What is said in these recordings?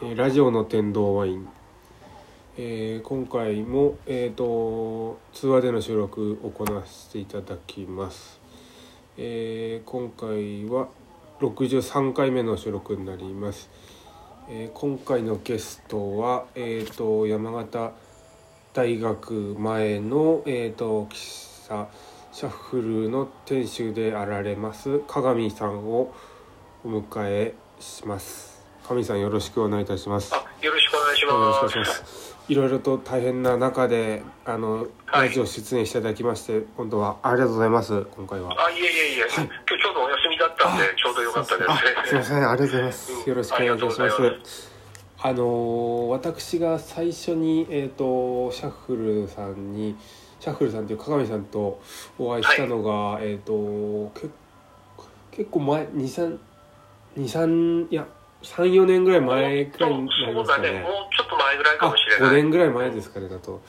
えラジオの天童ワイン、えー今回も、えー、と通話での収録を行わせていただきます、えー今回は63回目の収録になります、えー今回のゲストは、えー、と山形大学前の、えー、と喫茶シャッフルの店主であられます鏡さんをお迎えします。鏡さんよろしくお願いいたします。あ、よろしくお願いしよろしくおます。願いします。いろいろと大変な中であの、はい。ラジオ出演していただきまして本当はありがとうございます今回は。あ、いえいえいえ、今日ちょうどお休みだったんで、ちょうどよかったです。あすいません。ありがとうございます、うん。よろしくお願いいたします。あのー私が最初にえっ、とシャッフルさんにシャッフルさんという鏡さんとお会いしたのが、えっ、とけ結構前2323いや34年ぐらい前くらいになりますかね。もうちょっと前ぐらいかあもしれない。5年ぐらい前ですかねだと。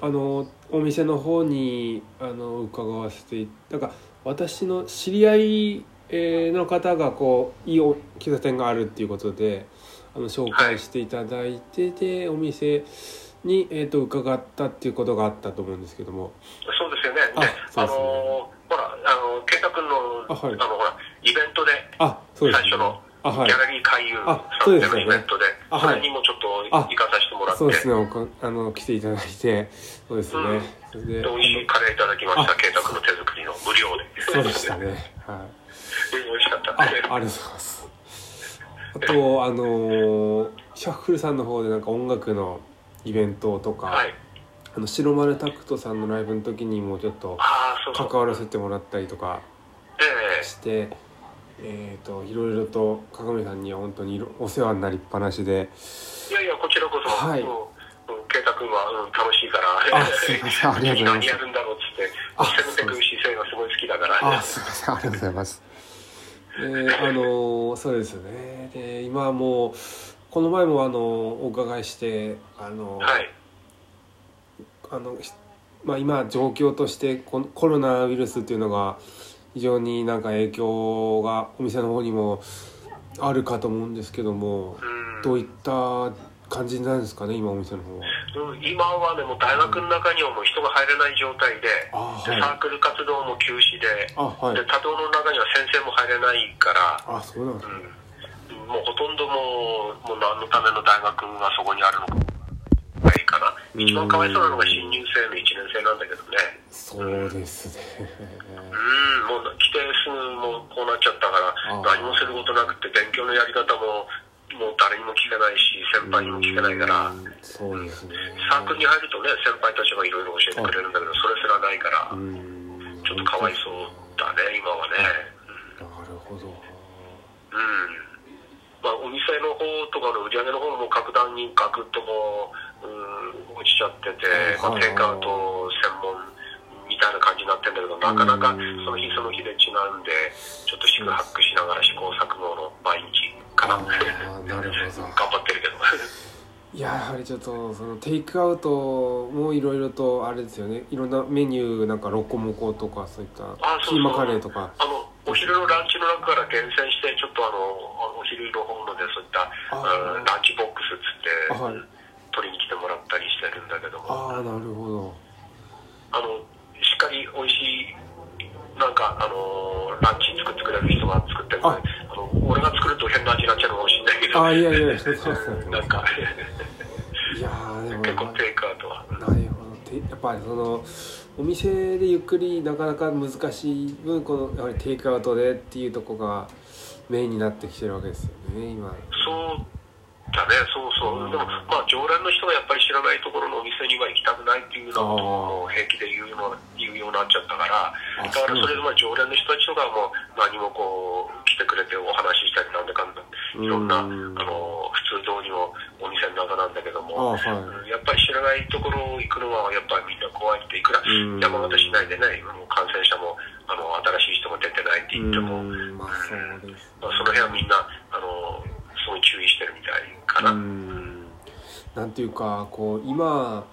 うん。あのお店の方にあの伺わせていなんか私の知り合い、えーの方がこういいお喫茶店があるっていうことであの紹介していただいてでお店に、えー、と伺ったっていうことがあったと思うんですけども。そうですよね。あで、そうですね。あのー、ほら、あの、圭太君の、あはい。の、ほら、イベントで、あそうです、最初の、あはい。ギャラリー回遊あさんでそうですよね。のイベントで、あはい。それにもちょっと行かさせてもらって、そうですね。あの来ていただいてそうですね、うん。でで美味しいカレーいただきました、あ圭太君の手作りの無料で。そうでしたね。はい。美味しかった。あありがとうございます。あとあのーシャッフルさんの方でなんか音楽のイベントとか、はい。あの白丸タクトさんのライブの時にもちょっと。関わらせてもらったりとかええ。して、えー、といろいろと鏡さんには本当にお世話になりっぱなしで。いやいや、こちらこそ、はい。う圭太君は、うん、楽しいから、あすいません。ありがとうございます。何やるんだろうっつって、あ攻めてく姿勢がすごい好きだから、あすいません。ありがとうございます。であのーそうですよね。で今はもうこの前もあのお伺いしてあのーはい。あの、ひまあ、今状況としてココロナウイルスっていうのが非常になんか影響がお店の方にもあるかと思うんですけどもうん。どういった感じなんですかね今お店の方は？うん今はね、もう大学の中にはもう人が入れない状態で、あでサークル活動も休止で、あはい。で多動の中には先生も入れないから、あそうなんですね。うん、もうほとんどもうもう何のための大学がそこにあるのかないかなうん。一番かわいそうなのが新入生の1年生なんだけどねそうですね。うんもう来てすぐもうこうなっちゃったから何もすることなくて勉強のやり方ももう誰にも聞けないし先輩にも聞けないから。うんそうですね。サークルに入るとね先輩たちがいろいろ教えてくれるんだけどそれすらないからうん。ちょっとかわいそうだね今はね。なるほど。うん。まあ、お店の方とかの売り上げの方も格段にガクッとこう、うん、落ちちゃってて、まあ、はいテイクアウトたいな感じになってるんだけど、なかなかうん。その日その日で違うんで、ちょっと四苦八苦しながら試行錯誤の毎日かな。なるほど。頑張ってるけど。いややはりちょっとそのテイクアウトもいろいろとあれですよね。いろんなメニューなんかロコモコとかそういったキーマカレーとか。あのお昼のランチの中から厳選して、ちょっとあの、お昼の方のでそういった、ランチボックスっつって、あはい。取りに来てもらったりしてるんだけども。ああなるほあのかり美味しいなんかあのランチ作ってくれる人が作ってるのであ。の俺が作ると変な味になっちゃうのかもしれないけど。どああいやいやそうそうそう。なんか。いやーでも 結構テイクアウトは。なるほど。てやっぱりそのお店でゆっくりなかなか難しい分このやはりテイクアウトでっていうとこがメインになってきてるわけですよね今。そうだね。そうそう、でもまあ常連の人がやっぱり知らないところのお店には行きたくないっていうようなことをもう平気で言うの言うようになっちゃったからあだからそれでまあ常連の人たちとかはもう何もこう来てくれてお話ししたりなんだかんだいろんなあうんの普通通りのお店の中なんだけどもあはい。やっぱり知らないところ行くのはやっぱりみんな怖いっていくらうん。山形市内でねもう感染者もあの新しい人が出てないって言っても、まあ、その辺はみんなあのすごい注意してるみたいかな。うん。なんていうかこう今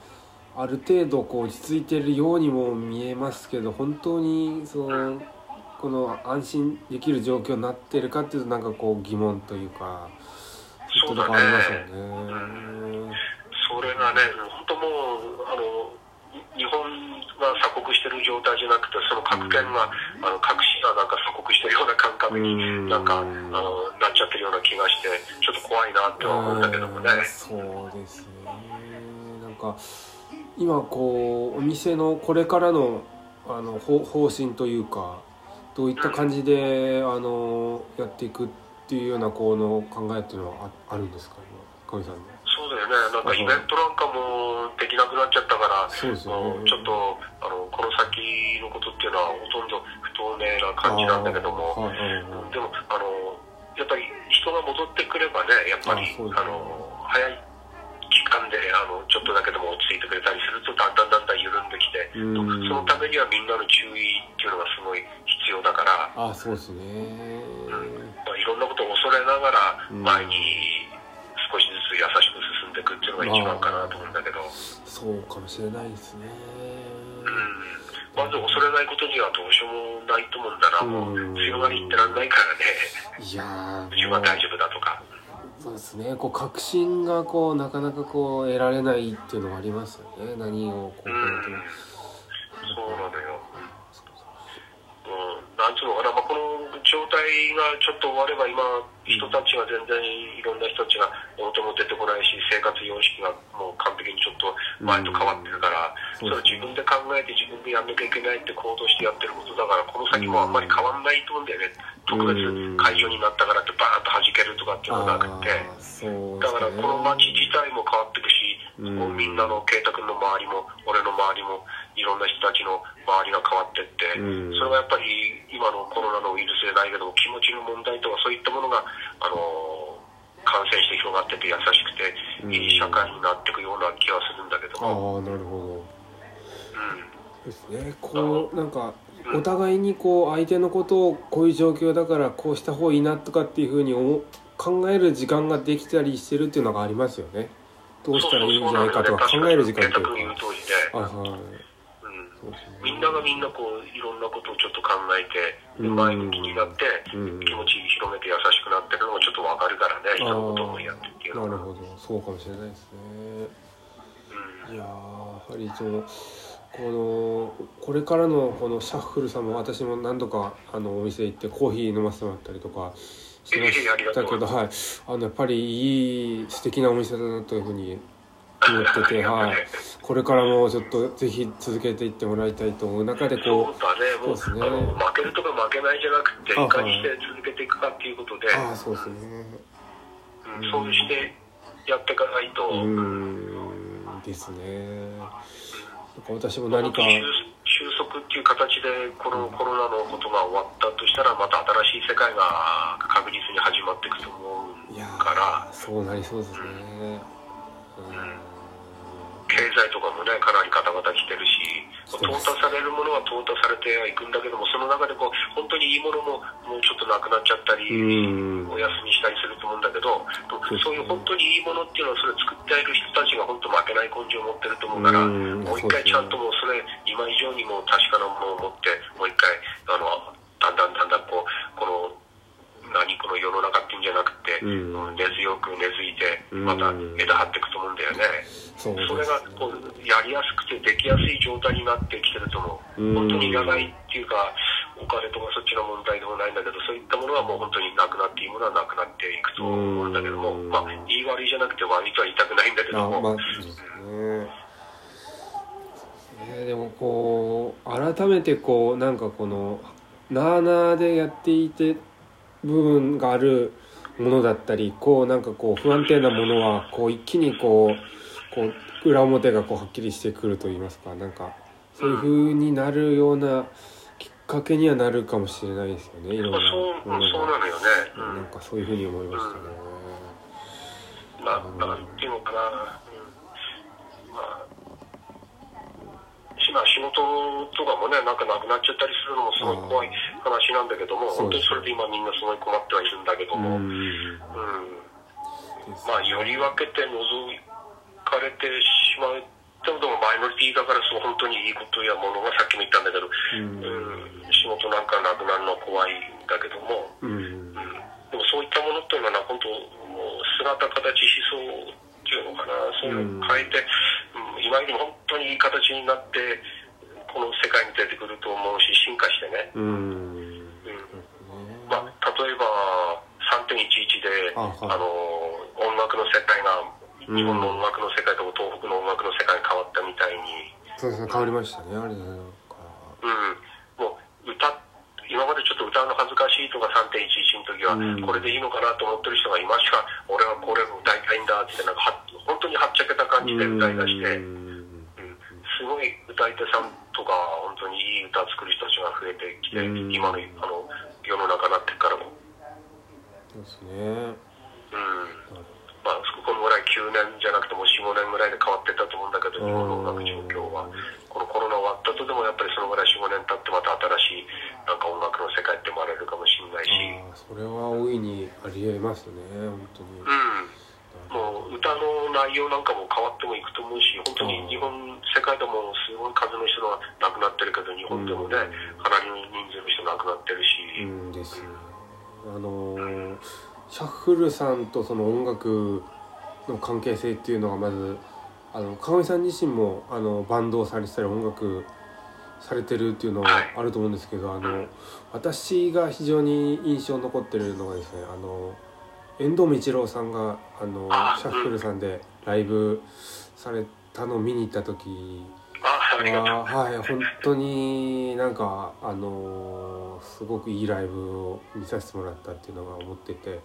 ある程度こう落ち着いてるようにも見えますけど本当にそのこの安心できる状況になってるかっていうとなんかこう疑問というかそういうとこありますよね。それがね、本当もう、あの、日本が鎖国してる状態じゃなくて、その各県が、あの各市がなんか鎖国してるような感覚になんか、あのなっちゃってるような気がして、ちょっと怖いなって思うんだけどもね。そうですね。なんか、今こう、お店のこれからのあの方方針というか、どういった感じで、あのやっていくっていうようなこの考えっていうのはああるんですか、今、神さんね。そうだよね、なんかイベントなんかもできなくなっちゃったから、そうですよねちょっとあのこの先のことっていうのはほとんど不透明な感じなんだけども、あーはいはいはい。でもあの、やっぱり人が戻ってくればね、やっぱりあの早い期間であのちょっとだけでも落ち着いてくれたりすると、だんだんだんだん緩んできて、うん。そのためにはみんなの注意っていうのがすごい必要だから、あそうですね。まあ、いろんなことを恐れながらうん。前に少しずつ優しく進んでいくっていうのが一番かなと思うんだけど。そうかもしれないですね。まず恐れないことにはどうしようもないと思うんだな、もう強がり言ってらんないからね、いやー自分は大丈夫だとか、そうですね。こう確信がこうなかなかこう得られないっていうのがありますよね。何をこううん。そうなのよ、うん、なんつうのかな、まあ、この状態がちょっと終われば、今、人たちが全然いろんな人たちが表も出てこないし、生活様式がもう完璧にちょっと前と変わってるから、うんそれを自分で考えて、自分でやんなきゃいけないって行動してやってることだから、この先もあんまり変わんないと思うんだよね、特別会場になったからって、バーンと弾けるとかっていうのがなくて。だから。この街自体も変わっていくし、うんこうみんなの圭太君の周りも俺の周りもいろんな人たちの周りが変わってって、うんそれがやっぱり今のコロナのウイルスじゃないけども気持ちの問題とかそういったものが、あのー感染して広がってて優しくてうんいい社会になっていくような気はするんだけどああも、なるほうん、ど。ですね。こうなんかお互いにこう相手のことをこういう状況だからこうした方がいいなとかっていうふうに思考える時間ができたりしてるっていうのがありますよね。どうしたらいいんじゃないかとか考える時間っていう圭太君言うか。通りで、あはい。うん。みんながみんなこういろんなことをちょっと考えてうん。前向きになってうん。気持ち広めて優しくなってるのもちょっとわかるからね人のことをやってっていうなるほど。そうかもしれないですね。いやーやはりそのこのこれからのこのシャッフルさんも私も何度かあのお店行ってコーヒー飲ませてもらったりとかしましたけど、はい、あのやっぱりいい素敵なお店だなというふうに思ってて、はい、これからもちょっとぜひ続けていってもらいたいと思う中でこうそうですね負けるとか負けないじゃなくていかにして続けていくかっていうことで、あそうですねうんそうしてやっていかないと、うんですねなんか私も何か束っていう形でこのコロナのことが終わったとしたらまた新しい世界が確実に始まっていくと思うから。ーそうなりそうですね経済とかもねかなりガタガタ来てるし淘汰されるものは淘汰されてはいくんだけどもその中でこう本当にいいものももうちょっとなくなっちゃったり、うん。お休みしたりすると思うんだけどそういう本当にいいものっていうのはそれ作っている人たちが本当負けない根性を持ってると思うから、うん。もう一回ちゃんともうそれ今以上にもう確かなものを持ってもう一回あのだんだんだんだんこうこの何この世の中っていうんじゃなくて、うん。根強く根付いてうん。また枝張っていくと思うんだよね。そそれがこうやりやすくてできやすい状態になってきてると思う。うん。本当にいらないっていうか、お金とかそっちの問題でもないんだけど、そういったものはもう本当になくなっていいものはなくなっていくと思うんだけども、うん。まあ、言い悪いじゃなくて悪いとは言いたくないんだけども、あまあでもこう改めてこうなんかこのなあなあでやっていて部分があるものだったりこうなんかこう不安定なものはこう一気にこうこう裏表がこうはっきりしてくると言いますかなんかそういう風になるようなきっかけにはなるかもしれないですよねいろんなそうものが。そうなんなんかそういう風に思いましたね。ななん。ていうのかな、うんまあ、しまあ仕事とかもね、なんかなくなっちゃったりするのもすごい怖い話なんだけども、本当にそれで今みんなすごい困ってはいるんだけども、うんまあ、より分けて除かれてしまうでもでもマイノリティだからそう本当にいいことやものがさっきも言ったんだけど、うん。うん仕事なんかなくなるのは怖いんだけども、うん。うん。でもそういったものっていうのはな本当もう姿形思想っていうのかな。そういうのを変えて、うん、今よりも本当にいい形になってこの世界に出てくると思うし進化してね、うん。うん。まあ、例えば3.11であ、はい、あの音楽の世界が日本の音楽の世界と東北の音楽の世界が変わったみたいに、そうですね。変わりましたね。あれうん。もう歌今までちょっと歌うの恥ずかしいとか3.11の時は、これでいいのかなと思ってる人がいましか俺はこれを歌いたいんだってなんかは本当にはっちゃけた感じで歌い出して、うん。すごい歌い手さんとか本当にいい歌作る人たちが増えてきて、今のあの世の中になってからも。ですね。うん。まあ、このぐらい9年じゃなくても45年ぐらいで変わってたと思うんだけど日本の音楽状況は。このコロナ終わったとでもやっぱりそのぐらい45年経ってまた新しいなんか音楽の世界って生まれるかもしれないし。それは大いにありえますね本当に。うん。もう歌の内容なんかも変わってもいくと思うし本当に日本世界でもすごい数の人が亡くなってるけど日本でもね、かなりの人数の人亡くなってるし。うんですねあのーシャッフルさんとその音楽の関係性っていうのがまずあの川上さん自身もあのバンドをされてたり音楽されてるっていうのはあると思うんですけどあの私が非常に印象に残ってるのがですねあの遠藤道郎さんがあのシャッフルさんでライブされたのを見に行った時ははい本当になんかあのすごくいいライブを見させてもらったっていうのが思ってて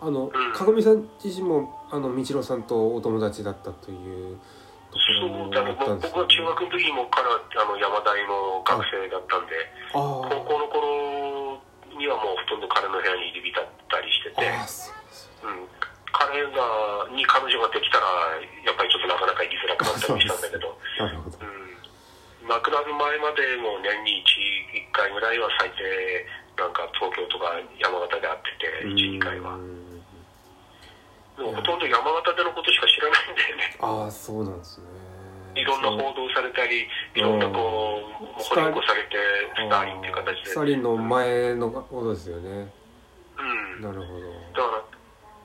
あの、かぐみさん自身もあの道郎さんとお友達だったというところもあったんです、ね、僕は中学の時も彼あの山大の学生だったんで高校の頃にはもうほとんど彼の部屋に入り浸ったりしてて。うん。彼がに彼女ができたらやっぱりちょっとなかなか言いづらくなったりしたんだけど、うん。亡くなる前までも年に 1, 1回ぐらいは最低なんか東京とか山形で会ってて12回はほとんど山形でのことしか知らないんだよね。ああそうなんですね。いろんな報道されたりいろんなこう掘り起こされてスターリンっていう形で。スターリンの前のことですよね。うん。なるほど。だから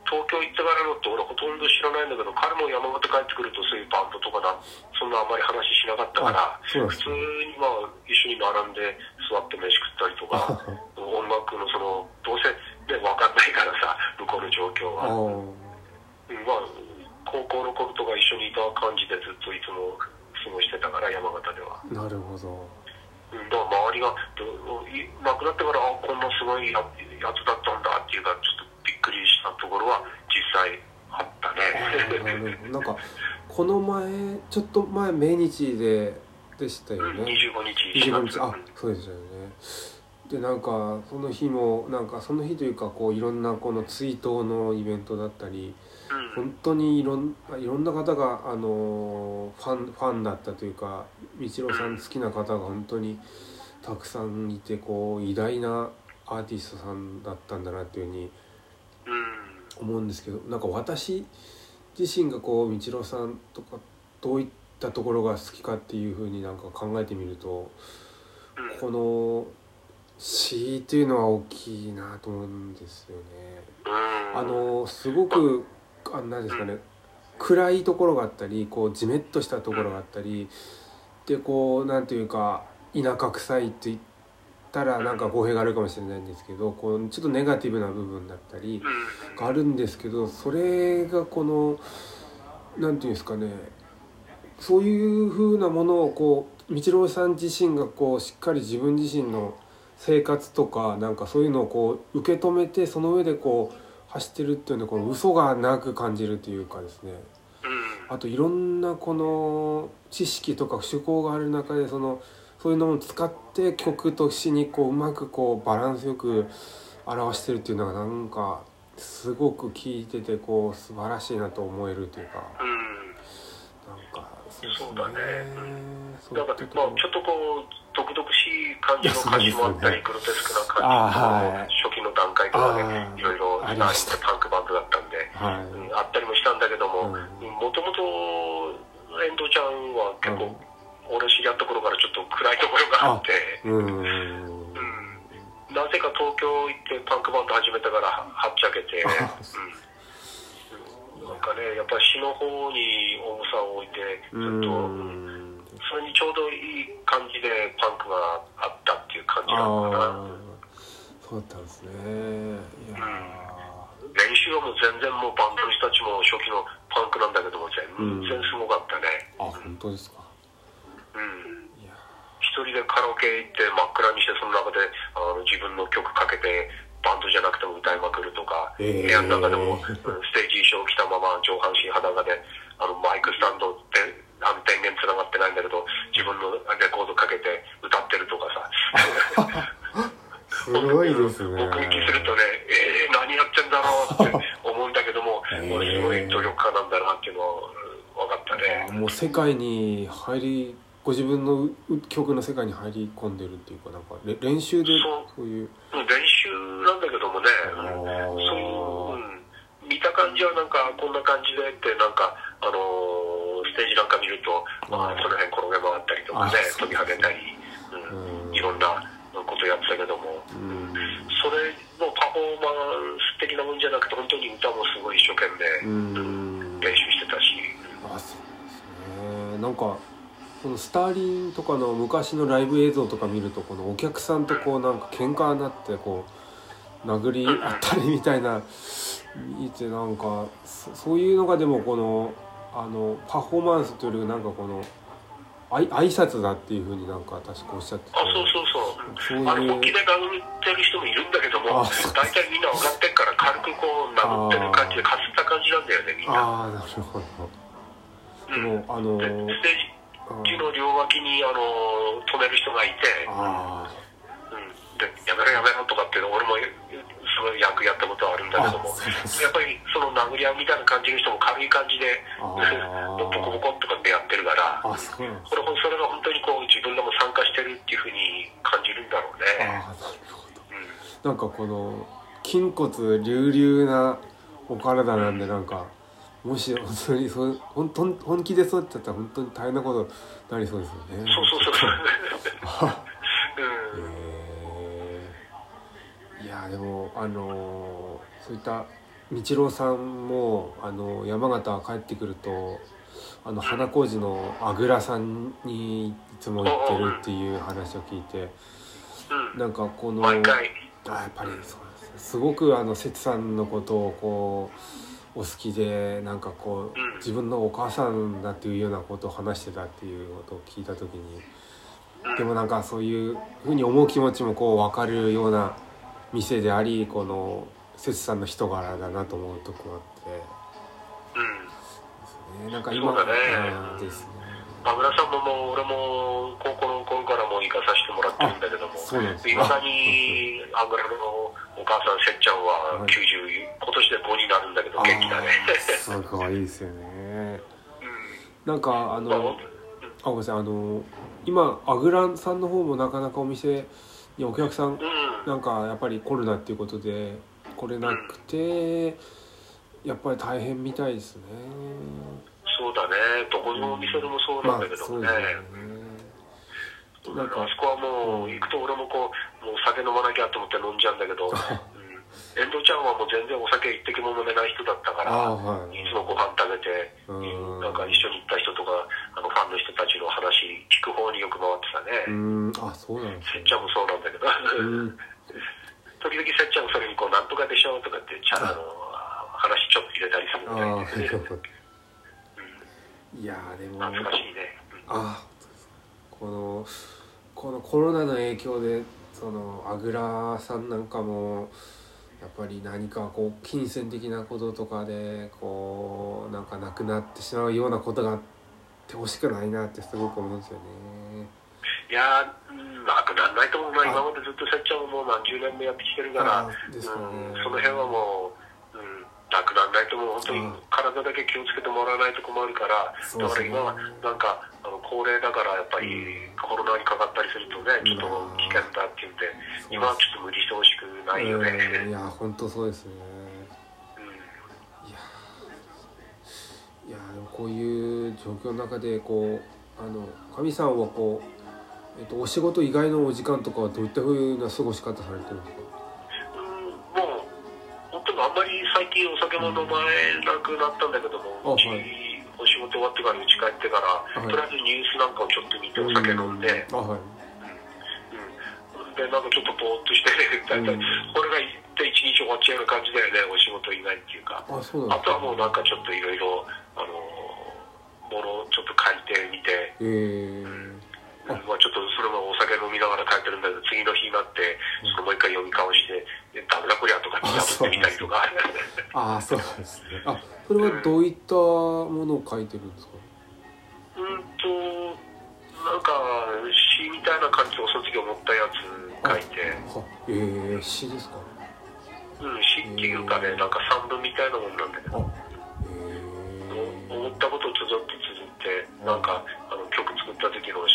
東京行ってからのって俺ほとんど知らないんだけど彼も山形帰ってくるとそういうバンドとかだそんなあんまり話しなかったから普通にまあ一緒に並んで座って飯食ったりとか 音楽のそのどうせね分かんないからさ向こうの状況は、まあ高校の頃とか一緒にいた感じでずっといつも過ごしてたから山形ではなるほどだから周りが亡くなってからあこんなすごいやつだったんだっていうかちょっとびっくりしたところは実際あったね。なんかこの前ちょっと前命日ででしたよね。25日。25日あそうですよね。でなんかその日もなんかその日というかこういろんなこの追悼のイベントだったり、うん、本当にいろんいろんな方があのファンファンだったというか道郎さん好きな方が本当にたくさんいてこう偉大なアーティストさんだったんだなっていうふうに思うんですけどなんか私自身がこう道郎さんとかどういったところが好きかっていうふうになんか考えてみるとこの詩っていうのは大きいなと思うんですよね。あのすごくあなんですかね。暗いところがあったりこうじめっとしたところがあったりでこうなんていうか田舎臭いって言ったらなんか語弊があるかもしれないんですけどこうちょっとネガティブな部分だったりがあるんですけどそれがこの何て言うんですかねそういうふうなものをこう道郎さん自身がこうしっかり自分自身の生活とかなんかそういうのをこう受け止めてその上でこう走ってるっていうのはこの嘘がなく感じるというかですね。あといろんなこの知識とか趣向がある中でそのそういうのを使って曲と詩にこううまくこうバランスよく表してるっていうのがなんかすごく聞いててこう素晴らしいなと思えるというか、うん、なんかそうですねそうだね、うん、だからまあちょっとこう独々しい感じの歌詞もあったり、ね、グロテスクな感じの、はい、初期の段階とかねいろいろあパンクバンドだったんで、はい、あったりもしたんだけどももともと遠藤ちゃんは結構、俺知り合った頃からちょっと暗いところがあってうん。なぜか東京行ってパンクバンド始めたからはっちゃけて、うん、ねやっぱり死の方に重さを置いてずっと、それにちょうどいい感じでパンクがあったっていう感じなのかな。そうだったんですね。いや、うん、練習はもう全然もうバンドの人たちも初期のパンクなんだけども全然すごかったね、うん、あ本当ですか。うん。一人でカラオケ行って真っ暗にしてその中であの自分の曲かけてバンドじゃなくても歌いまくるとか、えー、部屋の中でも、ステージ衣装着たまま上半身裸であのマイクスタンドであの電源つながってないんだけど自分のレコードかけて歌ってるとかさすごいですね目撃するとねえー、何やってんだろうって思うんだけども、えー、すごい努力家なんだなっていうのは分かったねもう世界に入りご自分の曲の世界に入り込んでるっていうかなんか練習でそういう練習なんだけどもねそう、うん、見た感じはなんかこんな感じでってなんかあのー、ステージなんか見ると、まあ、その辺転げ回ったりとかね飛び跳ねたり、うん、いろんなことやってたけども、うん、それのパフォーマンス的なもんじゃなくて本当に歌もすごい一生懸命、うん、練習してたし。あそうですね。なんかこのスターリンとかの昔のライブ映像とか見るとこのお客さんとこうなんか喧嘩になってこう殴り合ったりみたいな見てなんかそういうのがでもこのあのパフォーマンスというよりなんかこの挨挨拶だっていうふうになんか確かおっしゃってて。あそうそうそう。そういう。あの本気で殴ってる人もいるんだけども大体みんな分かってっから軽くこう殴ってる感じでかすった感じなんだよねみんな。ああなるほど。でも、あのステージ木の両脇にあの止める人がいて、うん、でやめろやめろとかっていうの俺もその役やったことはあるんだけどもやっぱりその殴り合いみたいな感じの人も軽い感じでボコボコとかってやってるからこれそれが本当にこう自分でも参加してるっていうふうに感じるんだろうね。あなるほど、うん、なんかこの筋骨隆々なお体なんでなんか、もし本当にそ本当本気でそうやってたら本当に大変なことになりそうですよね。そうそうそう。えー、いやでもあのそういった道郎さんもあの山形帰ってくるとあの花小路のあぐらさんにいつも行ってるっていう話を聞いて、うん、なんかこのあやっぱりそうですすごくあの節さんのことをこうお好きでなんかこう、自分のお母さんだっていうようなことを話してたっていうことを聞いた時にでもなんかそういうふうに思う気持ちもこう分かるような店でありこの節さんの人柄だなと思うとこあって。うん、ね、なんか今そうだね、ですね。田村さんももう俺も高校の頃からも行かさせてもらってるんだけどもいまだにアングラのお母さんせっちゃんは90、はい、今年で5になるんだけど元気だね。すごいですよね、うん、なんかあの、まあ、あごめんなさいあの今あぐらさんの方もなかなかお店にお客さん、うん、なんかやっぱりコロナっていうことで来れなくて、うん、やっぱり大変みたいですね。そうだね。どこのお店でもそうなんだけどね,、まあ、ねなんかあそこはもう行くと俺もこうもう酒飲まなきゃと思って飲んじゃうんだけど、うん、遠藤ちゃんはもう全然お酒一滴も飲めない人だったから、はい、いつもご飯食べて、なんか一緒に行った人とかあのファンの人たちの話聞く方によく回ってたね。うん。あそうなんせっちゃんもそうなんだけど。時々せっちゃんそれにこう「なんとかでしょ」とかってちゃんと話ちょっと入れたりするみたいで。いやでも。懐かしいね、うん、あこのこのコロナの影響でそのあぐらさんなんかもやっぱり何かこう金銭的なこととかでこうなんかなくなってしまうようなことがあってほしくないなってすごく思うんですよね。いやなくならないと思うな今までずっとせっちゃんももう何十年もやってきてるから、ねうん、その辺はもう、うん、なくならないと思う本当に体だけ気をつけてもらわないと困るから、だから今はなんかあの高齢だからやっぱりコロナにかかったりするとねちょっと危険だって言って今はちょっと無理してほしくないよね、いや本当そうですね、うん、いやいやでもこういう状況の中でこうあの神さんはこう、えっと、お仕事以外のお時間とかはどういったふうな過ごし方されてるんですか？うんもう本当にあんまり最近お酒酒も飲まえなくなったんだけども、うち、はい。お仕事終わってから家帰ってから、はい。とりあえずニュースなんかをちょっと見てお酒飲んで、あはい。うん、でなんかちょっとぼーっとして大体、うん。これが行って一日終わっちゃうような感じだよねお仕事以外っていうか。ああとはもうなんかちょっといろいろあのものをちょっと書いてみて、えー、あまあ、ちょっとそれもお酒飲みながら書いてるんだけど次の日になってそのもう一回読み交わして「ダメだこりゃ」とかって破ってみたりとか。あそうなんですね。あそれはどういったものを書いてるんですか？うんとなんか詩みたいな感じをその時思ったやつ書いて。はえー、詩ですか？うん、詩っていうかね、なんか散文みたいなもんなんだけあど、え思ったことをつづってつづって、なんかあの曲作った時の詩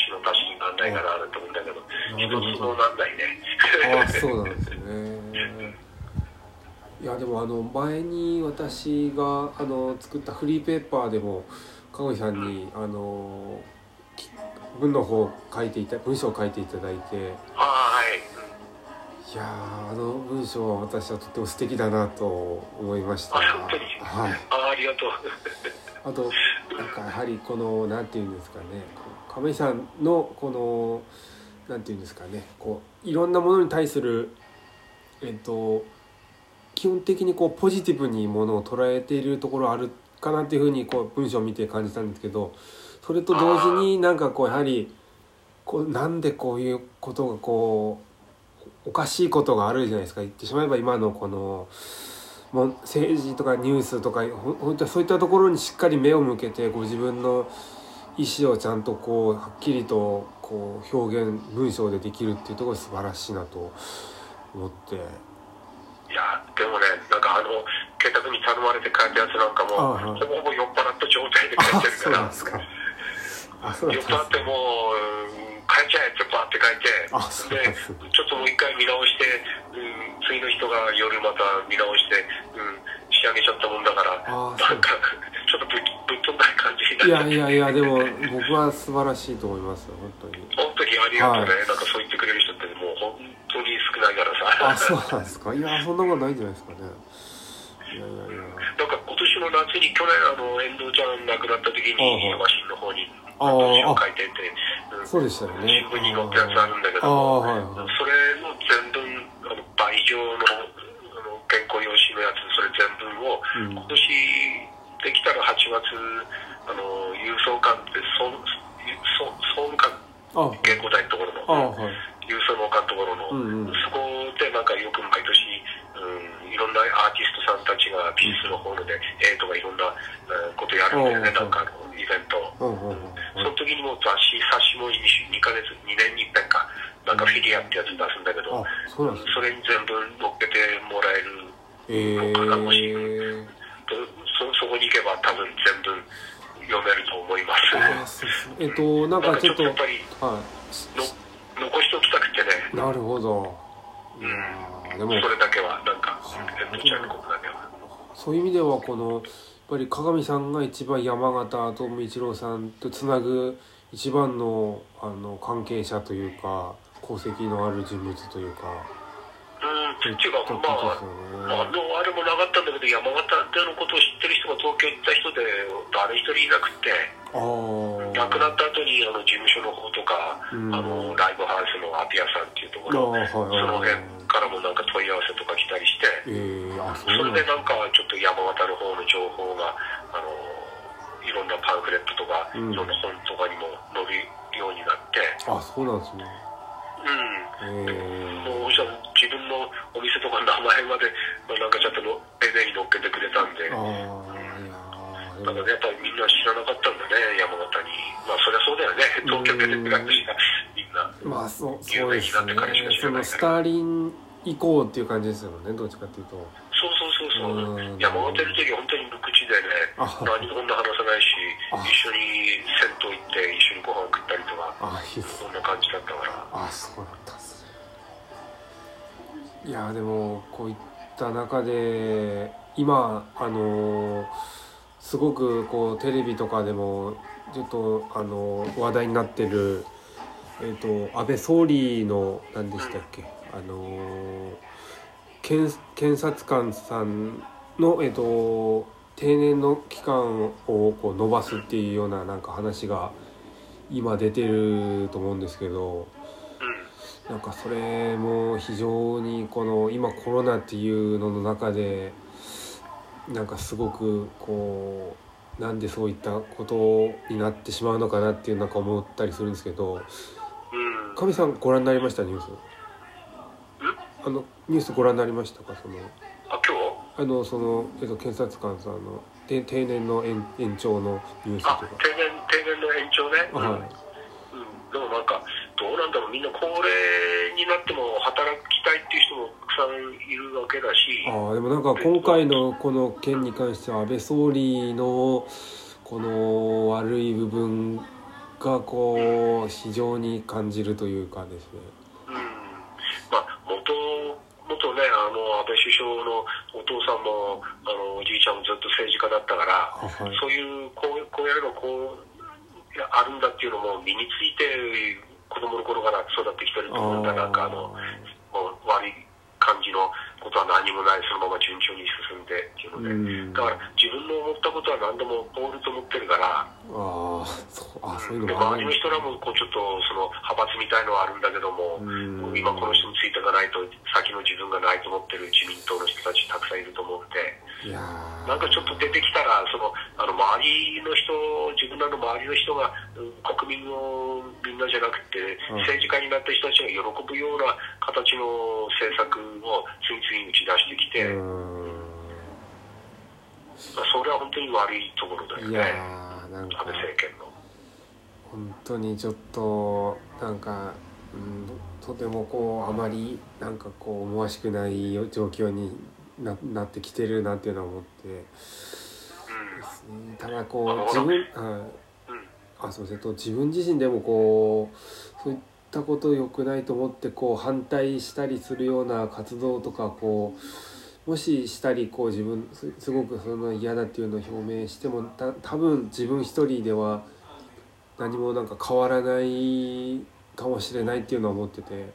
の足しになんないかなと思うんだけど、一つもなんないね。ー、あそうなんですね。いやでもあの前に私があの作ったフリーペーパーでも川口さんにあのき文の方を書いていた文章を書いていただいて。ああ、はい。いやーあの文章は私はとても素敵だなと思いました。あ本当に？はい。ああ、ありがとう。あとなんかやはりこのなんていうんですかね亀井さんのこのなんていうんですかねこういろんなものに対するえっと基本的にこうポジティブにものを捉えているところあるかなっていうふうにこう文章を見て感じたんですけどそれと同時になんかこうやはりこうなんでこういうことがこうおかしいことがあるじゃないですか。言ってしまえば今のこのもう政治とかニュースとか本当にそういったところにしっかり目を向けてご自分の意思をちゃんとこうはっきりとこう表現文章でできるっていうところが素晴らしいなと思って。いや、でもね、なんかあの、慶太君に頼まれて書いたやつなんかも、ほぼほぼ酔っ払った状態で書いあてるか。ら酔っ払ってもう、うん書いちゃえってバーって書いて、あそうなんでちょっともう一回見直して、うん、次の人が夜また見直して、うん、仕上げちゃったもんだから、あなんか、ちょっとぶっぶっ飛んだ感じにいなっちゃって。やいやいやでも僕は素晴らしいと思いますよ本当に。本当にありがとうね、はい。なんかそう言ってくれる人ってもう本当に少ないからさ。あそうなんですか？いやそんなことないんじゃないですかね。いやいやいや。なんか今年の夏に去年あの遠藤ちゃん亡くなった時にワシンの方にああ文章を書いてて、うんそうでしたよね。新聞に載ったやつあるんだけどはいはい。それの全文あの倍以上のあの原稿用紙のやつそれ全文を、うん。今年できたら8月あの郵送館って総総総務館あはい。原稿台のところの、あはい。郵送の館のところの、うんうん。そこでなんかよく毎年、うん、いろんなアーティストさんたちがピースのホールで絵とかいろんな、うんことやるんだよね、うんなんかイベント。うんうんうんその時にも雑誌、冊子も 2, 2ヶ月、2年に1遍か、なんかフィギュアってやつ出すんだけど、あそそれに全部乗っけてもらえるえー、とそ、そこに行けば多分全部読めると思います。えっとなんかちょっとやっぱりはの残しておきたくてね、いなるほど。いやーでも。それだけは、なんか。そういう意味ではこのやっぱり鏡さんが一番山形と道郎さんとつなぐ一番のあの関係者というか功績のある人物というかうん、っていうか、まあ、あのあれもなかったんだけど、山形でのことを知ってる人が東京行った人で、誰一人いなくて、亡くなった後にあの事務所の方とか、うん。あのライブハウスのアピアさんっていうとこあろ、はいその辺からもなんか問い合わせとか来たりして、ええあそれですなんかちょっと山形の方の情報が、あのいろんなパンフレットとか、うん。いろんな本とかにも載るようになって、あそうなんですね。うん。ええお店とか名前まで、まあ、なんかちょっとの絵に乗っけてくれたんで、ああいやーでも。だからね、やっぱりみんな知らなかったんだね、山形に。まあそりゃそうだよね、東京出てくる私がみんな。まあそそうですね。そのスターリン以降っていう感じですよねどっちかっていうと。そうそうそうそう。うん。山形の時は本当に無口でね、あ。何もこんな話さないしあ、一緒に銭湯行って一緒にご飯食ったりとか、そんな感じだったから。あそうなんいやでもこういった中で今あのすごくこうテレビとかでもちょっとあの話題になってるえっ、と安倍総理の何でしたっけあの検検察官さんの、えっと、定年の期間をこう延ばすっていうようななんか話が今出てると思うんですけどなんかそれも非常にこの今コロナっていうのの中でなんかすごくこうなんでそういったことになってしまうのかなっていうなんか思ったりするんですけどうん。神さんご覧になりました？ニュース。あのニュースご覧になりましたか？そのあ今日あのその、えっと、検察官さんの定定年の延延長のニュースとか。あ定年定年の延長ね、はい。うん、でもなんかどうなんだろうみんな高齢になっても働きたいっていう人もたくさんいるわけだし。ああでもなんか今回のこの件に関しては安倍総理のこの悪い部分がこう非常に感じるというかですね。うん。まあ元元ねあの安倍首相のお父さんもあのおじいちゃんもずっと政治家だったから、あはい。そういうこうこうやればこうあるんだっていうのも身について子供の頃から育ってきてると思うんだなんかあのもう悪い感じのことは何もないそのまま順調に進んでっていうので、うん。だから自分の思ったことは何でも通ると思ってるから、ああそうあそういうでの周りの人らもこうちょっとその派閥みたいのはあるんだけども、うん。今この人についていかないと先の自分がないと思ってる自民党の人たちたくさんいると思って。いやーなんかちょっと出てきたら、そのあの周りの人、自分らの周りの人が、うん国民のみんなじゃなくて、うん。政治家になった人たちが喜ぶような形の政策を次々に打ち出してきて、うん。まあ、それは本当に悪いところだよね、安倍政権の。本当にちょっとなんか、うん、とてもこうあまりなんかこう思わしくない状況にななってきてるなっていうのは思って。ですね。ただこう自分、はい、うん。うんあそうですねと自分自身でもこうそういったこと良くないと思ってこう反対したりするような活動とかこうもししたりこう自分すすごくその嫌だっていうのを表明してもた多分自分一人では何もなんか変わらないかもしれないっていうのは思ってて。うん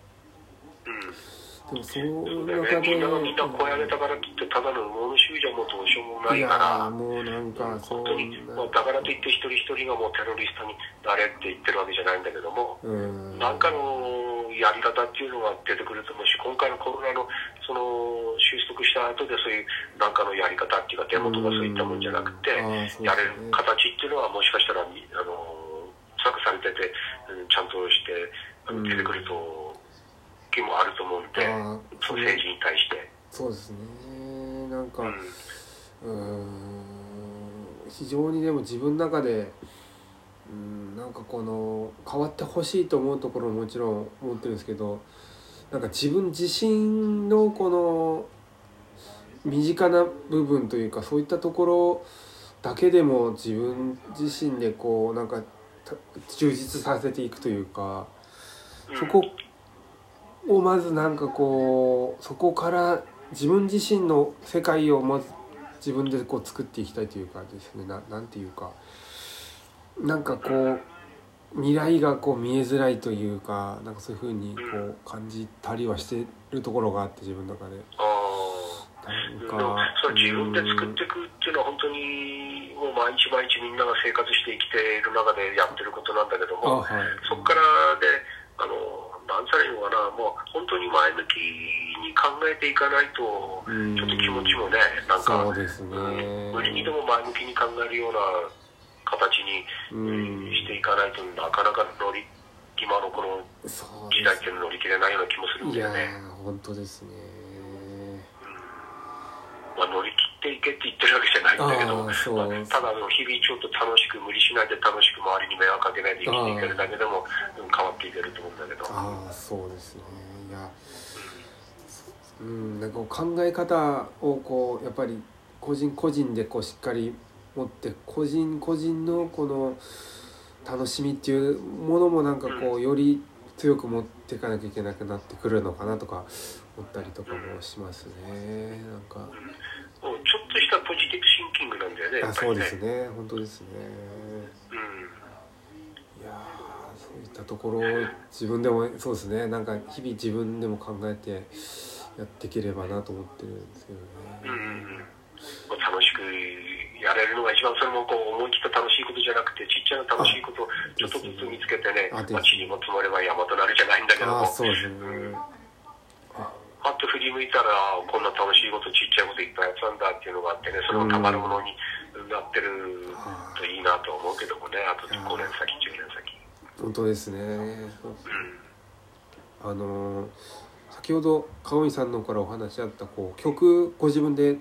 でもその中でみんながみんな声上げたからって言って、ただの物主義じゃもうどうしようもないからー。もうなんかそ本当にんなもうだからといって一人一人がもうテロリストになれって言ってるわけじゃないんだけども、うん。なんかのやり方っていうのが出てくると思うし、今回のコロナのその収束した後でそういうなんかのやり方っていうか、デモとかそういったもんじゃなくて、うんね。やれる形っていうのはもしかしたら、みあの、策されてて、うんちゃんとしてあのうん。出てくると、気もあると思うんで、その政治に対して。そうですね。なんか、うん。うーん非常にでも自分の中でうんなんかこの変わってほしいと思うところももちろん思ってるんですけどなんか自分自身のこの身近な部分というかそういったところだけでも自分自身でこうなんかた充実させていくというかうん。そこをまずなんかこうそこから自分自身の世界をまず自分でこう作っていきたいというかですね。ななんていうか。なんかこう未来がこう見えづらいというかなんかそういうふうにこう感じたりはしてるところがあって自分の中で。なんかそれ自分で作っていくっていうのは本当にもう毎日毎日みんなが生活して生きている中でやってることなんだけどもあはい。そこからであの何されるのかなもう本当に前向きに考えていかないとうん。ちょっと気持ちもねなんかそうですね。うん無理にでも前向きに考えるような形にうん。していかないとなかなか乗り今のこの時代っていうの乗り切れないような気もするんだよね。ー本当ですね。まあ、乗り切っていけって言ってるわけじゃないんだけど、まあただあの日々ちょっと楽しく無理しないで楽しく周りに迷惑かけないで生きていけるだけでも、うん。変わっていけると思うんだけど。ああそうですね。いやうんなんか考え方をこうやっぱり個人個人でこうしっかり持って個人個人のこの楽しみっていうものもなんかこうより強く持っていかなきゃいけなくなってくるのかなとか思ったりとかもしますね。なんかちょっとしたポジティブシンキングなんだよね、やあ。そうですね。本当ですね。うん。いやーそういったところを自分でもそうですね。なんか日々自分でも考えてやっていければなと思ってるんですけどね。うん楽しくやれるのが一番それもこう思い切った楽しいことじゃなくてちっちゃな楽しいことをちょっとずつ見つけてね、地にも積もれば山となるじゃないんだけども。そうですねパッと振り向いたらこんな楽しいことちっちゃいこといっぱいやったんだっていうのがあってねそれもたまるものになってるといいなと思うけどもねあと5年先10年先。本当ですね。うん。あのー先ほど川上さんのからお話あったこう曲ご自分で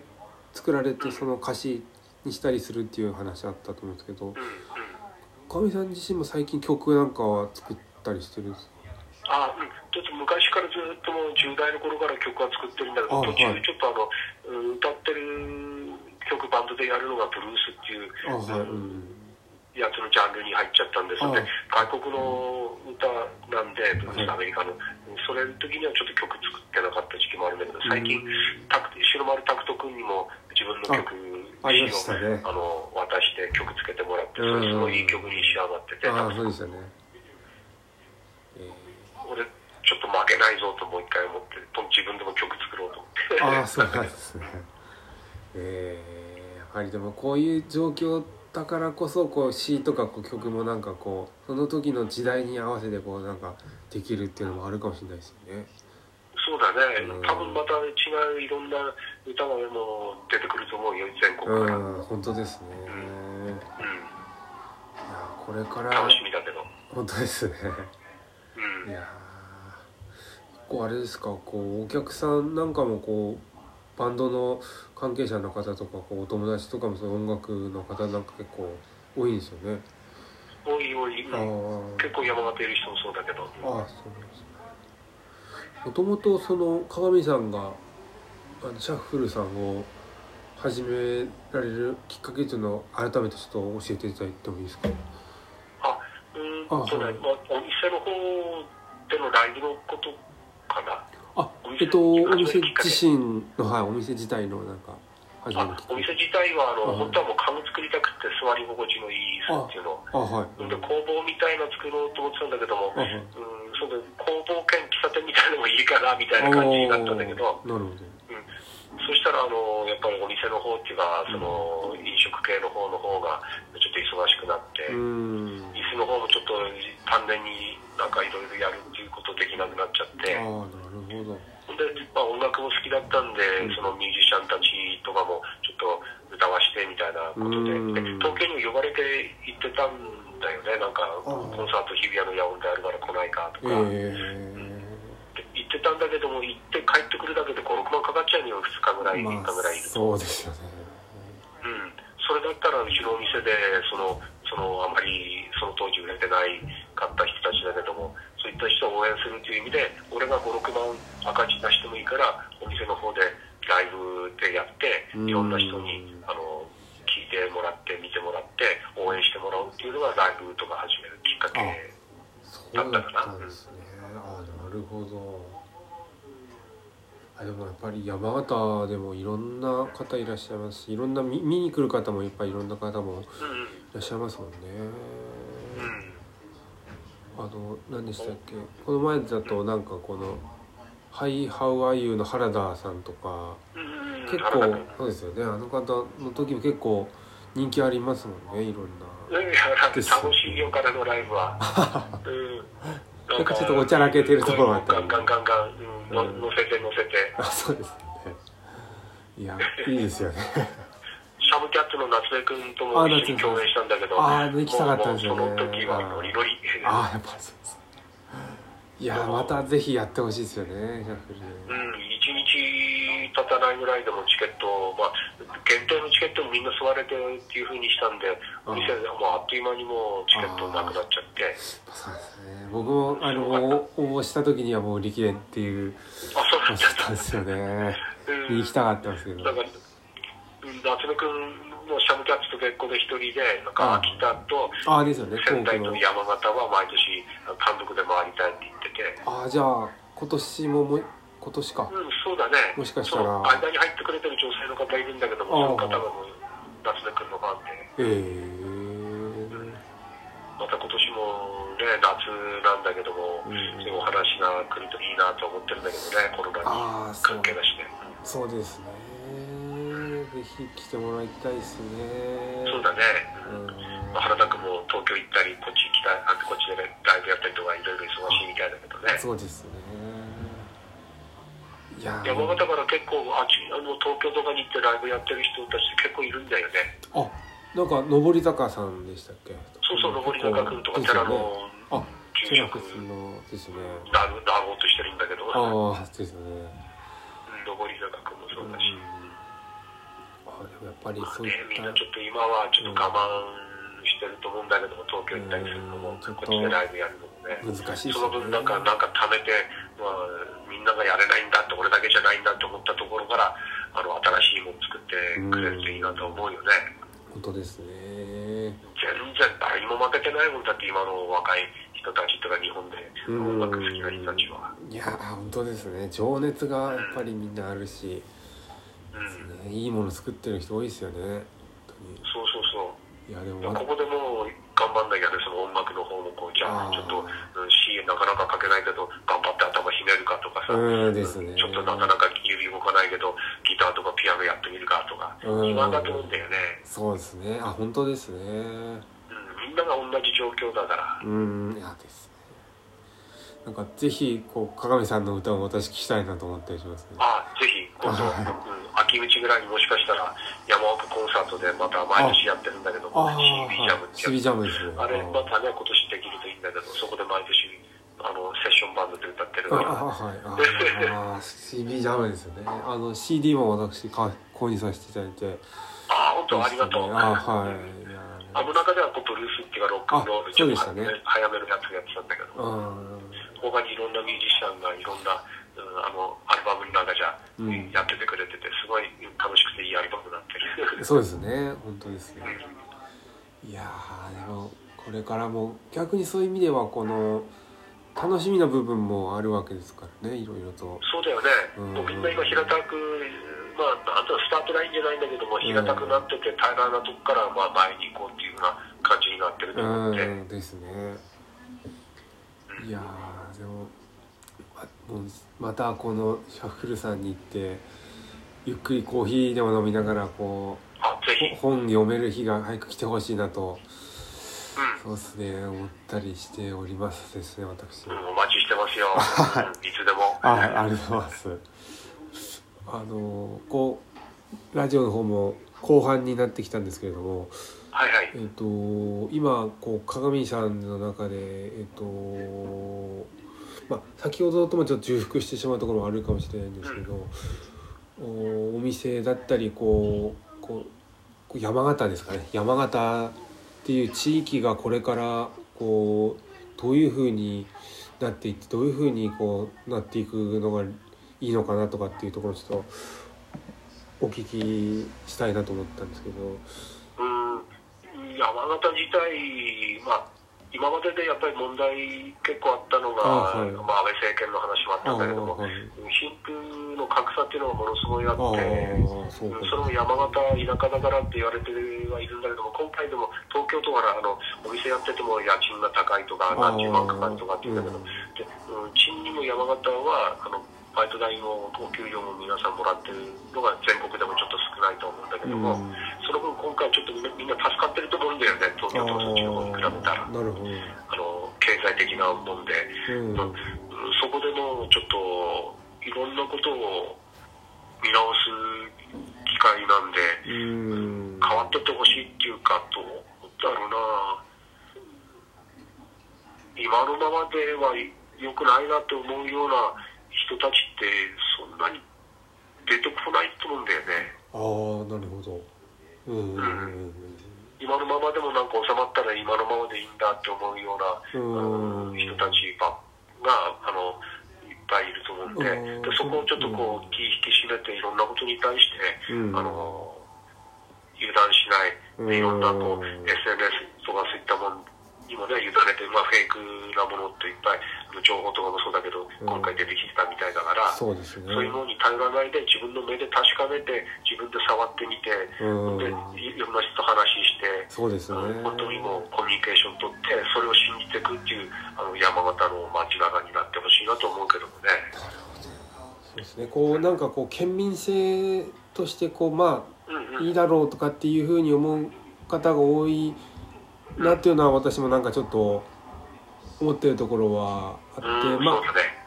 作られてその歌詞にしたりするっていう話あったと思うんですけどうんうさん自身も最近曲なんかは作ったりしてるんですあうん。ちょっと昔からずっともう10代の頃から曲は作ってるんだけどあ途中はいちょっとあの、うん歌ってる曲バンドでやるのがブルースっていうやつのジャンルに入っちゃったんですよ。ねあ外国の歌なんでブルースはいアメリカの。それの時にはちょっと曲作ってなかった時期もあるんだけど最近うんタク白丸拓人君にも自分の曲あありましたね。あの渡して曲つけてもらってそうん。れすごいいい曲に仕上がってて。ああそうでしたね。え俺ちょっと負けないぞともう一回思ってと自分でも曲作ろうと思って。ー、ああそうなんですねえー、やはりでもこういう状況だからこそこう詩とかこう曲もなんかこうその時の時代に合わせてこうなんかできるっていうのもあるかもしれないですよね。そうだね。うん多分また違ういろんな歌がも出てくると思うよ全国から、うんうん本当ですね。いやこれから楽しみだけど。本当ですね。うんいやー結構あれですかこうお客さんなんかもこうバンドの関係者の方とかこうお友達とかもその音楽の方なんか結構多いんですよね。おいおい、うん結構山形いる人もそうだけどあーそうなんですね。もともとその鏡さんがあのシャッフルさんを始められるきっかけっていうのを改めてちょっと教えていただいてもいいですか？そうね、はいまあ、お店の方でのライブのことかな。あお店えっとお店自身のはいお店自体のなんかお店自体はあの、はい本当はもう家具作りたくて座り心地のいい椅子っていうのをあはい。で工房みたいなの作ろうと思ってたんだけども、あはいうん、その工房兼喫茶店みたいなのもいいかなみたいな感じになったんだけど、なるほそしたらあのやっぱりお店の方っていうかその飲食系の方の方がちょっと忙しくなって。椅子の方もちょっと丹念になんかいろいろやるっていうことできなくなっちゃって。ああ、なるほど。で、まあ、音楽も好きだったんで、うん。そのミュージシャンたちとかもちょっと歌わしてみたいなことで。うん。で東京にも呼ばれて行ってたんだよね。なんかあコンサート日比谷の野音であるから来ないかとか、えで行ってたんだけども行って帰ってくるだけで日ぐらえい3日ぐらいいると、そうですよね。うん、それだったらうちのお店でそのそのあまりその当時売れてないかった人たちだけどもそういった人を応援するという意味で俺が56万赤字出してもいいからお店の方でライブでやってうんいろんな人にあの聞いてもらって見てもらって応援してもらうっていうのがライブとか始めるきっかけそうだったんですね。ああ、なるほど。あでもやっぱり山形でもいろんな方いらっしゃいますしいろんな見見に来る方もいっぱいいろんな方もいらっしゃいますもんね。うん。あの何でしたっけ？この前だとなんかこの「Hi How Are You」の原田さんとかうん。結構そうですよね。あの方の時も結構人気ありますもんねいろんな。楽しいよ彼のライブは。うん。なんかちょっとおちゃらけてるところがあったり。ガンガンガンガン、うん、のうん乗せて乗せて。あそうですよね。いやいいですよね。シャムキャッツの夏目くんとも一緒に共演したんだけど、あー行きたかったんですよねその時はノリノリ。ああやっぱそうです。いやまたぜひやってほしいですよね。うん、一日経たないぐらいでもチケット、まあ、限定のチケットもみんな座れてっていうふうにしたんで、あお店でもうあっという間にもうチケットなくなっちゃって、そうですね。僕もあの応募した時にはもう売り切れっていうあ、そうなんおったんですよね。うん行きたかったんですけど。だから、うん夏目くんのシャムキャッツと別個で一人で、なんか秋田とああですよね。仙台と。山形は毎年単独で回りたいって言ってて、ああじゃあ今年ももう今年か。うん、そうだね。もしかしたら。間に入ってくれてる女性の方いるんだけども、ああ。その方がもう夏目くんのファンで、え。えまた今年もね、夏なんだけども、うんそういうお話が来るといいなと思ってるんだけどね、コロナに関係なしで。そうですね。ぜひ来てもらいたいですね。そうだね、うん。まあ、原田君も東京行ったりこっち来たあこっちでライブやったりとかいろいろ忙しいみたいだけどね。そうですね山形から結構あっちあの東京とかに行ってライブやってる人たち結構いるんだよね。あなんか上り坂さんでしたっけ？そうそう上り坂君とか寺のあ住寺職屈のですね。なるなろうとしてるんだけど。ああですね。上り坂君もそうだし、あでもやっぱりまあそういっね、みんたなちょっと今はちょっと我慢してると思うんだけども東京行ったりするのもうん。ことっちでライブやるのもね。難しいですその分なんかなんか貯めて、まあ、みんながやれないんだって俺だけじゃないんだって思ったところからあの新しいもの作ってくれるといいなと思うよね。本当ですね。全然誰にも負けてないもんだって今の若い人たちとか日本で音楽好きな人たちは。いや本当ですね。情熱がやっぱりみんなあるし、うん。ね、いいもの作ってる人多いですよね。本そうそうそう。いやでもここでもう頑張んなきゃねその音楽の方もこうじゃあちょっと、うん、C なかなか書けないけど頑張っひねるかとかさ、うんですね。ちょっとなかなか指動かないけどギターとかピアノやってみるかとかうん。今だと思うんだよね、そうですね。あ本当ですね。うん、みんなが同じ状況だから。うんいやですね。なんかぜひこう鏡さんの歌を私聞きたいなと思ったりしますね。あぜひ今度、はい。うん、秋口ぐらいにもしかしたら山奥コンサートでまた毎年やってるんだけど CB ジャムってやつ。CB ジャムですね。あれまたね今年できるといいんだけどそこで毎年あのセッションバンドで歌ってるあからあはいあ あ CB ジャムですよね。あの CD も私か購入させていただいて。あ本当ありがとう、あはい。いやあの中ではこうブルースっていうかロックンロールあそうでしたね。早めのやつやってたんだけど。うん。他にいろんなミュージシャンがいろんな、うんあのアルバムの中じゃ、うん。やっててくれててすごい楽しくていいアルバムになってる。そうですね。本当ですねいやーでもこれからも逆にそういう意味ではこの楽しみな部分もあるわけですからねいろいろと。そうだよね、うん。な今平たくまあなんとスタートラインじゃないんだけども平たくなってて平らなとこからまあ前に行こうっていうような感じになってると思って、うんですね。いやーでもまたこのシャッフルさんに行ってゆっくりコーヒーでも飲みながらこあぜひ、うほ本読める日が早く来てほしいなとうんそうですね思ったりしておりますですね私。うん、お待ちしてますよ、はい。つでも。あありがとうございます。あのこうラジオの方も後半になってきたんですけれどもはいはい。えっ、と今こう鏡さんの中でえっ、とまあ先ほどともちょっと重複してしまうところもあるかもしれないんですけど、おお店だったりこうこう山形ですかね。山形っていう地域がこれからこうどういうふうになっていってどういうふうにこうなっていくのがいいのかなとかっていうところをちょっとお聞きしたいなと思ったんですけど。うん山形自体、まあ、今まででやっぱり問題結構あったのが、あはい。まあ、安倍政権の話もあったんだけども、あはい。貧富の格差っていうのがものすごいあって、それも山形、田舎だからって言われてはいるんだけども、今回でも東京都からあのお店やってても家賃が高いとか、何十万かかるとかって言うんだけど、うん。でうん賃金も山形はあのバイト代もお給料も皆さんもらってるのが全国でもちょっと少ないと思うんだけども、うん。その分今回ちょっとみんな助かってると思うんだよね、東京とそっちの方に比べたら。あの経済的なもんで、うん。うん。そこでもちょっといろんなことを見直す機会なんで、うん。変わってってほしいっていうか、どうだろうな、今のままでは良くないなって思うような人たちって、そんなに出てこないと思うんだよね。ああなるほど。うんうんうん今のままでもなんか収まったら今のままでいいんだって思うような、うん。人たちばがあのいっぱいいると思うんで。うん。でそこをちょっとこう気引き締めていろんなことに対して、うん。あの油断しない。でいろんなこう、うん SNS とかそういったものにもね委ねて、まあ、フェイクなものっていっぱい情報とかもそうだけど、うん。今回出てきてたみたいだから。そうですね。そういうのに頼らないで自分の目で確かめて自分で触ってみて、うん。でいいろんな人と話してそうですね。本当にもうコミュニケーション取ってそれを信じていくっていうあの山形の街中になってほしいなと思うけどもね。そうですね。こうなんかこう県民性としてこうまあうんうん。いいだろうとかっていうふうに思う方が多いなっていうのは私もなんかちょっと思ってるところはあって、うん、まあ。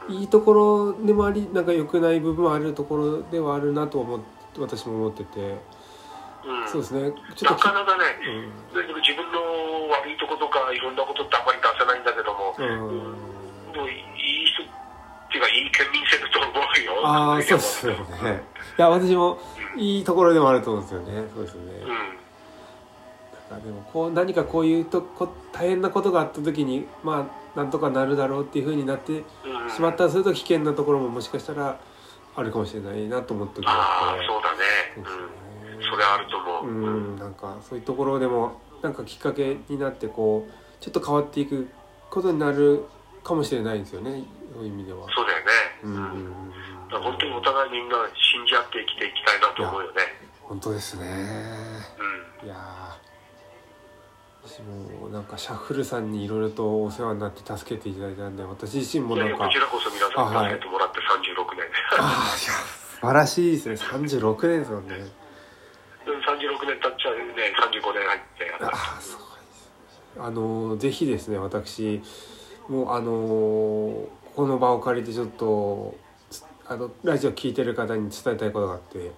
いいところでもありなんか良くない部分もあるところではあるなと思って私も思ってて、うん、そうですね。ちょっときなかなかね、自分の悪いとことかいろんなことってあんまり出せないんだけども、うん。でもいい人っていうかいい県民性だと思うよ。ああそうですよね。いや私もいいところでもあると思うんですよね。そうですよね、うん。なんかでもこう何かこういうとこ大変なことがあった時にまあなんとかなるだろうっていうふうになってうん。しまったらすると危険なところももしかしたらあるかもしれないなと思った時がああ、あってそうだね。そうですうん。ねそれあると思う。うんなんかそういうところでもなんかきっかけになってこうちょっと変わっていくことになるかもしれないですよねそういう意味では。そうだよね。うんうん。だ本当にお互いみんな信じ合って生きていきたいなと思うよね。本当ですね。うん。いやー私もなんかシャッフルさんにいろいろとお世話になって助けていただいたんで私自身もないんかやこちらこそ皆さんに助けてもらって36年。ああいや素晴らしいですね。36年ですもんね。うん36年経っちゃうね、35年入って。ああすごいです。あのぜひですね私もうあのここの場を借りてちょっとつあのラジオ聞いてる方に伝えたいことがあって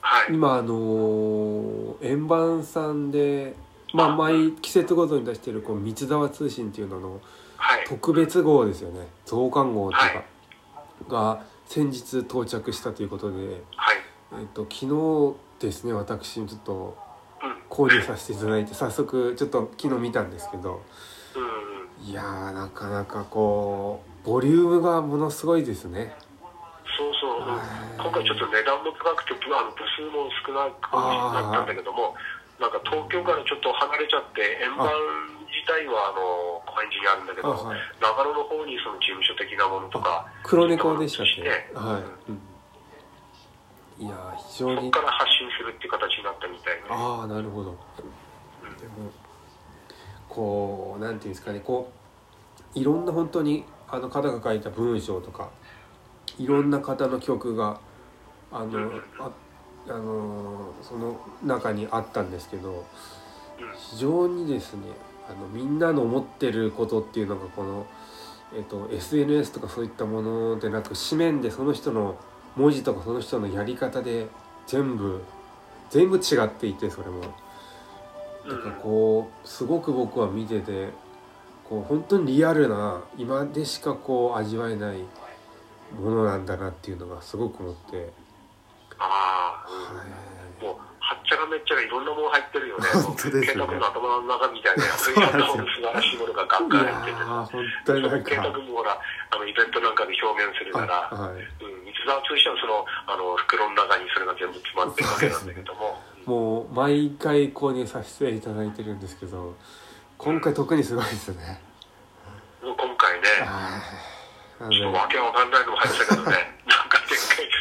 はい。今あの円盤さんでまあ毎季節ごとに出してるこう三沢通信っていうののはい。特別号ですよね増刊号とかが先日到着したということで、はい。えっと昨日ですね私ちょっとうん。購入させていただいて早速ちょっと昨日見たんですけどうん。いやーなかなかこうボリュームがものすごいですねそうそう、今回ちょっと値段も高くてぶあの部数も少なくなったんだけどもなんか東京からちょっと離れちゃって円盤自体はあの高円寺にあるんだけど、あはい。長野の方にその事務所的なものとか黒猫でしたっけ？ね。はい、うん。いやー非常に。そこから発信するっていう形になったみたいで、ああなるほど。でもこうなんていうんですかねこういろんな本当にあの方が書いた文章とかいろんな方の曲があのああのその中にあったんですけど非常にですねあのみんなの思ってることっていうのがこの、えっと SNS とかそういったものでなく紙面でその人の文字とかその人のやり方で全部全部違っていてそれも。だかこうすごく僕は見ててこう本当にリアルな今でしかこう味わえないものなんだなっていうのがすごく思って、ああ、もうはっちゃらめっちゃらいろんなもの入ってるよね。本当ですね。慶太君の頭の中みたいなそういろんな素晴らしいものがガンいガン入ってて。やー本当になん慶太か君もほらあのイベントなんかで表現するなら、はいうん、三沢通信はそのあの袋の中にそれが全部詰まってるわけなんだけども、もう毎回購入させていただいてるんですけど今回特にすごいですね。もう今回ね、ちょっとでわけわかんないのも入ってたけどね、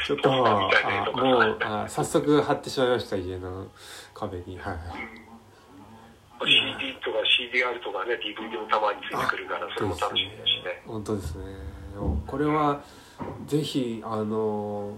ちょっともうあ早速貼ってしまいました家の壁に。はい CD とか CDR とかね、DVD もたまについてくるから、それも楽しみだしね。本当ですね。これはぜひあの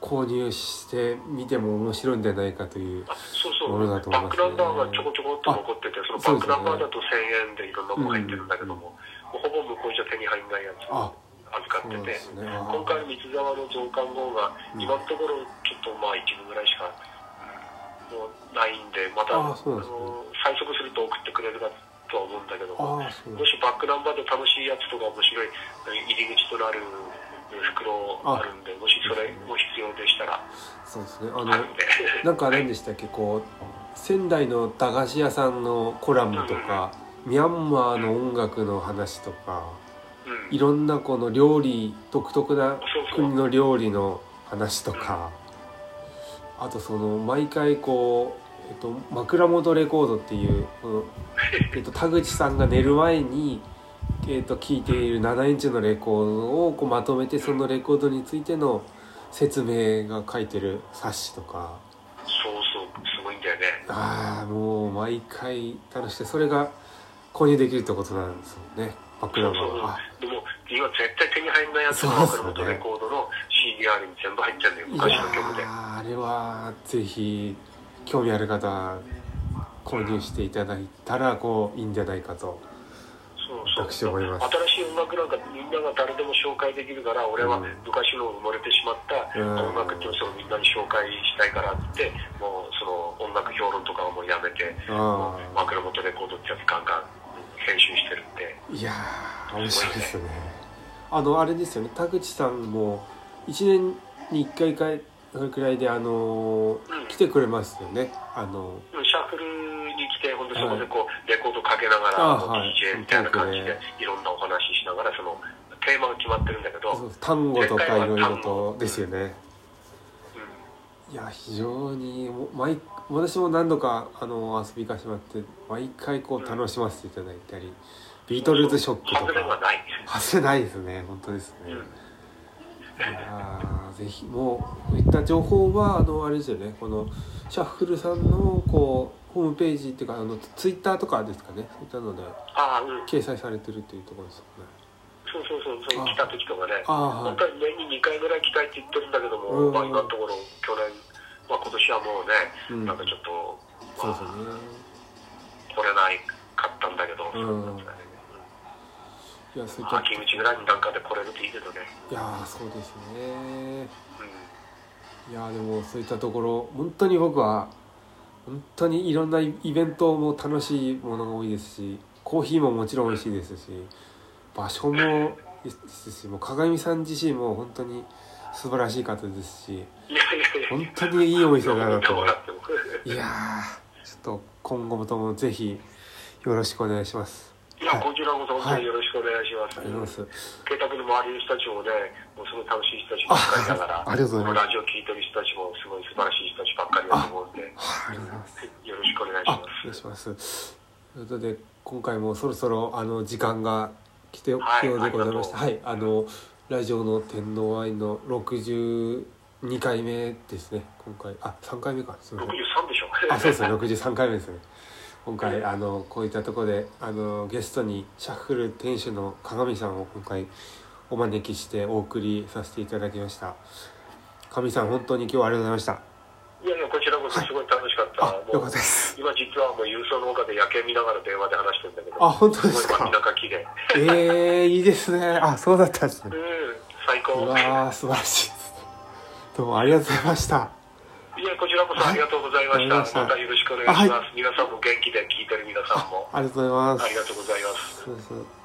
購入してみても面白いんじゃないかというあそうそう、ものだと思いバッますね。クナンバーがちょこちょこっと残ってて、そのバックナンバーだと1000円でいろんなもの入ってるんだけども、もうほぼ向こうじゃ手に入んないやつ。あ預かっててね。あ今回、三沢の増刊号が、うん。今のところ、ちょっとまあ一部ぐらいしか、もうないんで、また、あね。の最速すると送ってくれるかとは思うんだけども、しバックナンバーで楽しいやつとか面白い入り口となる袋あるんで、もしそれも必要でしたら、そうですね。あの。なんか何でしたっけ？こう仙台の駄菓子屋さんのコラムとかミャンマーの音楽の話とか。うんいろんなこの料理独特な国の料理の話とかあとその毎回こう、えっと、枕元レコードっていう えっと、田口さんが寝る前に、えっと、聴いている7インチのレコードをこうまとめてそのレコードについての説明が書いてる冊子とか。そうそう、すごいんだよね。ああもう毎回楽しくてそれが購入できるってことなんですよねそうそうンバーが。あ。でも、今絶対手に入んないやつのそうっすね。枕元レコードの CDR に全部入っちゃうんだよ、昔の曲で。あれはぜひ興味ある方は購入していただいたらこういいんじゃないかと。そうそう。新しい音楽なんかみんなが誰でも紹介できるから俺は昔の埋もれてしまった音楽っていうのをみんなに紹介したいからってもうその音楽評論とかはもうやめて枕元レコードってやつガンガン編集してるんでいやー面白い。ですね。あのあれですよね。田口さんも1年に1回かそれくらいであの、うん、来てくれますよね。あのシャッフルに来て本当そこでこう、レコードかけながら、はい、DJ みたいな感じでいろんなお話ししながらそのテーマが決まってるんだけど単語とかいろいろとですよね、うん、いや非常に毎私も何度かあの遊び行かせてもらって毎回こう楽しませていただいたり、うん、ビートルズショックとか。外れはない。外れないですね本当ですね、いやぜひもうこういった情報はあのあれですよね。このシャッフルさんのこうホームページっていうかあのツイッターとかですかね。そういったので掲載されてるっていうところですよね。そうそうそうそう来た時とかね。本当は年に2回ぐらい来たいって言ってるんだけども、まあ、今のところ去年、まあ、今年はもうね、うん、なんかちょっと、まあ、そうですね。来れないかったんだけど、うん、いやそういった秋口ぐらいになんかで来れるといいけどね。いやそうですね、うん、いやでもそういったところ本当に僕は本当にいろんなイベントも楽しいものが多いですしコーヒーももちろん美味しいですし場所もですしもう鏡さん自身も本当に素晴らしい方ですし本当にいいお店だなといやちょっと今後もともぜひよろしくお願いしますいや、こちらこそ本当によろしくお願いします。はい、ありがとうございます。慶太の周りの人たちもね、もうすごい楽しい人たちばっかりだから、ありがとうございます。ラジオ聞いてる人たちもすごい素晴らしい人たちばっかりだと思うんで、ありがとうございます。よろしくお願いします。お願いします。ということで、今回もそろそろあの時間が来てようでございました。はい、あのラジオの天皇愛の62回目ですね。今回あ3回目か。すみません。63でしょ。あそうですね63回目ですね。今回あのこういったところであのゲストにシャッフル店主の鏡さんを今回お招きしてお送りさせていただきました。神さん本当に今日はありがとうございました。いやいやこちらこそすごい楽しかった、はい、よかったです。今実はもう郵送の丘で夜景見ながら電話で話してるんだけど。あ本当ですか？真ん中綺麗ええー、いいですね。あそうだったんですね。うん最高。うわ素晴らしいですどうもありがとうございましたいや、こちらこそありがとうございました。はい、またよろしくお願いします。はい、皆さんも元気で聞いてる皆さんも。ありがとうございます。ありがとうございます。そうそう